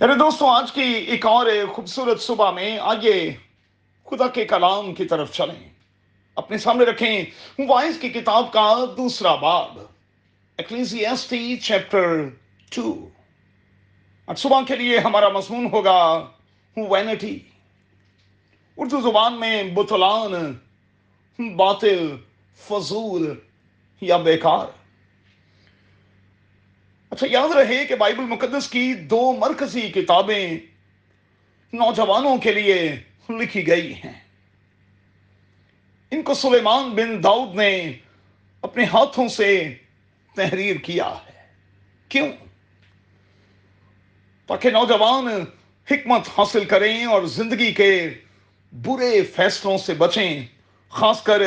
میرے دوستوں آج کی ایک اور خوبصورت صبح میں آئیے خدا کے کلام کی طرف چلیں۔ اپنے سامنے رکھیں وائس کی کتاب کا دوسرا باب ایکلیزیسٹی چیپٹر ٹو آج صبح کے لیے ہمارا مضمون ہوگا وینٹی۔ اردو زبان میں بتلان، باطل، فضول یا بیکار۔ اچھا یاد رہے کہ بائبل مقدس کی دو مرکزی کتابیں نوجوانوں کے لیے لکھی گئی ہیں۔ ان کو سلیمان بن داؤد نے اپنے ہاتھوں سے تحریر کیا ہے۔ کیوں؟ تاکہ نوجوان حکمت حاصل کریں اور زندگی کے برے فیصلوں سے بچیں، خاص کر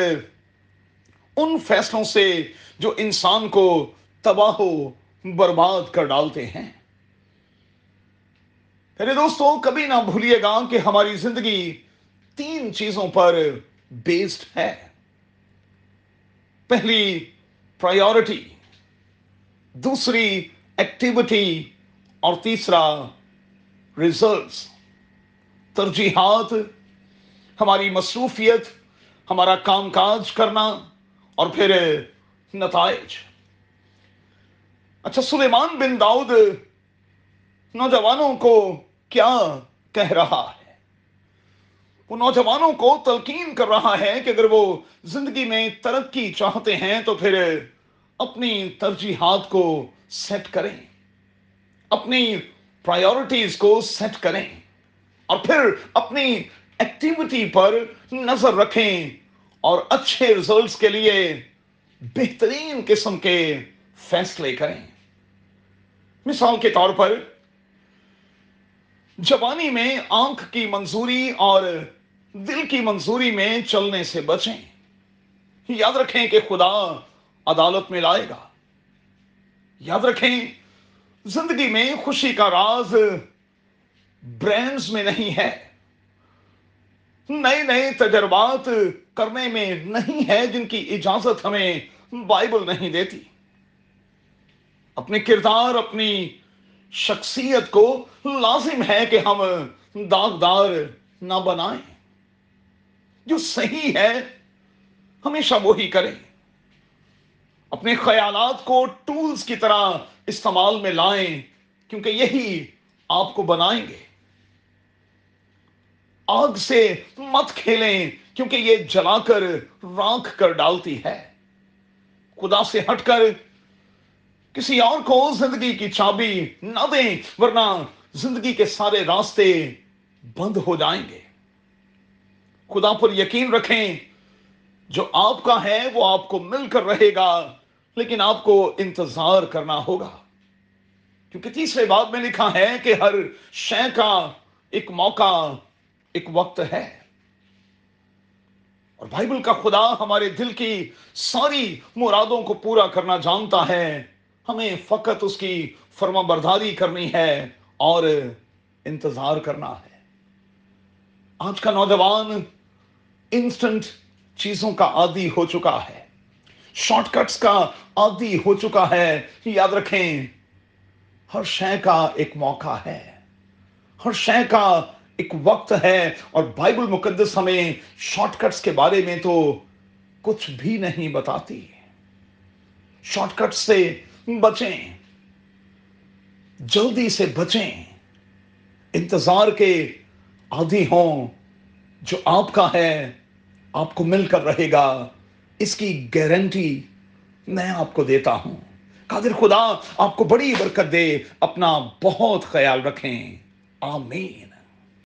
ان فیصلوں سے جو انسان کو تباہ و برباد کر ڈالتے ہیں۔ میرے دوستوں کبھی نہ بھولیے گا کہ ہماری زندگی تین چیزوں پر بیسڈ ہے۔ پہلی پرائیورٹی دوسری ایکٹیویٹی اور تیسرا ریزلٹس ترجیحات، ہماری مصروفیت، ہمارا کام کاج کرنا، اور پھر نتائج۔ اچھا سلیمان بن داؤد نوجوانوں کو کیا کہہ رہا ہے؟ وہ نوجوانوں کو تلقین کر رہا ہے کہ اگر وہ زندگی میں ترقی چاہتے ہیں تو پھر اپنی ترجیحات کو سیٹ کریں، اپنی پرائیورٹیز کو سیٹ کریں، اور پھر اپنی ایکٹیویٹی پر نظر رکھیں اور اچھے ریزلٹس کے لیے بہترین قسم کے فیصلے کریں۔ مثال کے طور پر، جوانی میں آنکھ کی منظوری اور دل کی منظوری میں چلنے سے بچیں۔ یاد رکھیں کہ خدا عدالت میں لائے گا۔ یاد رکھیں، زندگی میں خوشی کا راز برینڈز میں نہیں ہے۔ نئے نئے تجربات کرنے میں نہیں ہے جن کی اجازت ہمیں بائبل نہیں دیتی۔ اپنے کردار، اپنی شخصیت کو لازم ہے کہ ہم داغدار نہ بنائیں۔ جو صحیح ہے، ہمیشہ وہی کریں۔ اپنے خیالات کو ٹولز کی طرح استعمال میں لائیں، کیونکہ یہی آپ کو بنائیں گے۔ آگ سے مت کھیلیں، کیونکہ یہ جلا کر راکھ کر ڈالتی ہے۔ خدا سے ہٹ کر کسی اور کو زندگی کی چابی نہ دیں، ورنہ زندگی کے سارے راستے بند ہو جائیں گے۔ خدا پر یقین رکھیں، جو آپ کا ہے وہ آپ کو مل کر رہے گا، لیکن آپ کو انتظار کرنا ہوگا۔ کیونکہ تیسرے بات میں لکھا ہے کہ ہر شے کا ایک موقع، ایک وقت ہے۔ اور بائبل کا خدا ہمارے دل کی ساری مرادوں کو پورا کرنا جانتا ہے۔ ہمیں فقط اس کی فرما برداری کرنی ہے اور انتظار کرنا ہے۔ آج کا نوجوان انسٹنٹ چیزوں کا عادی ہو چکا ہے۔ شارٹ کٹس کا عادی ہو چکا ہے۔ یاد رکھیں، ہر شے کا ایک موقع ہے۔ ہر شے کا ایک وقت ہے۔ اور بائبل مقدس ہمیں شارٹ کٹس کے بارے میں تو کچھ بھی نہیں بتاتی۔ شارٹ کٹ سے بچیں۔ جلدی سے بچیں۔ انتظار کے عادی ہوں۔ جو آپ کا ہے، آپ کو مل کر رہے گا۔ اس کی گارنٹی میں آپ کو دیتا ہوں۔ قادر خدا، آپ کو بڑی برکت دے۔ اپنا بہت خیال رکھیں۔ آمین۔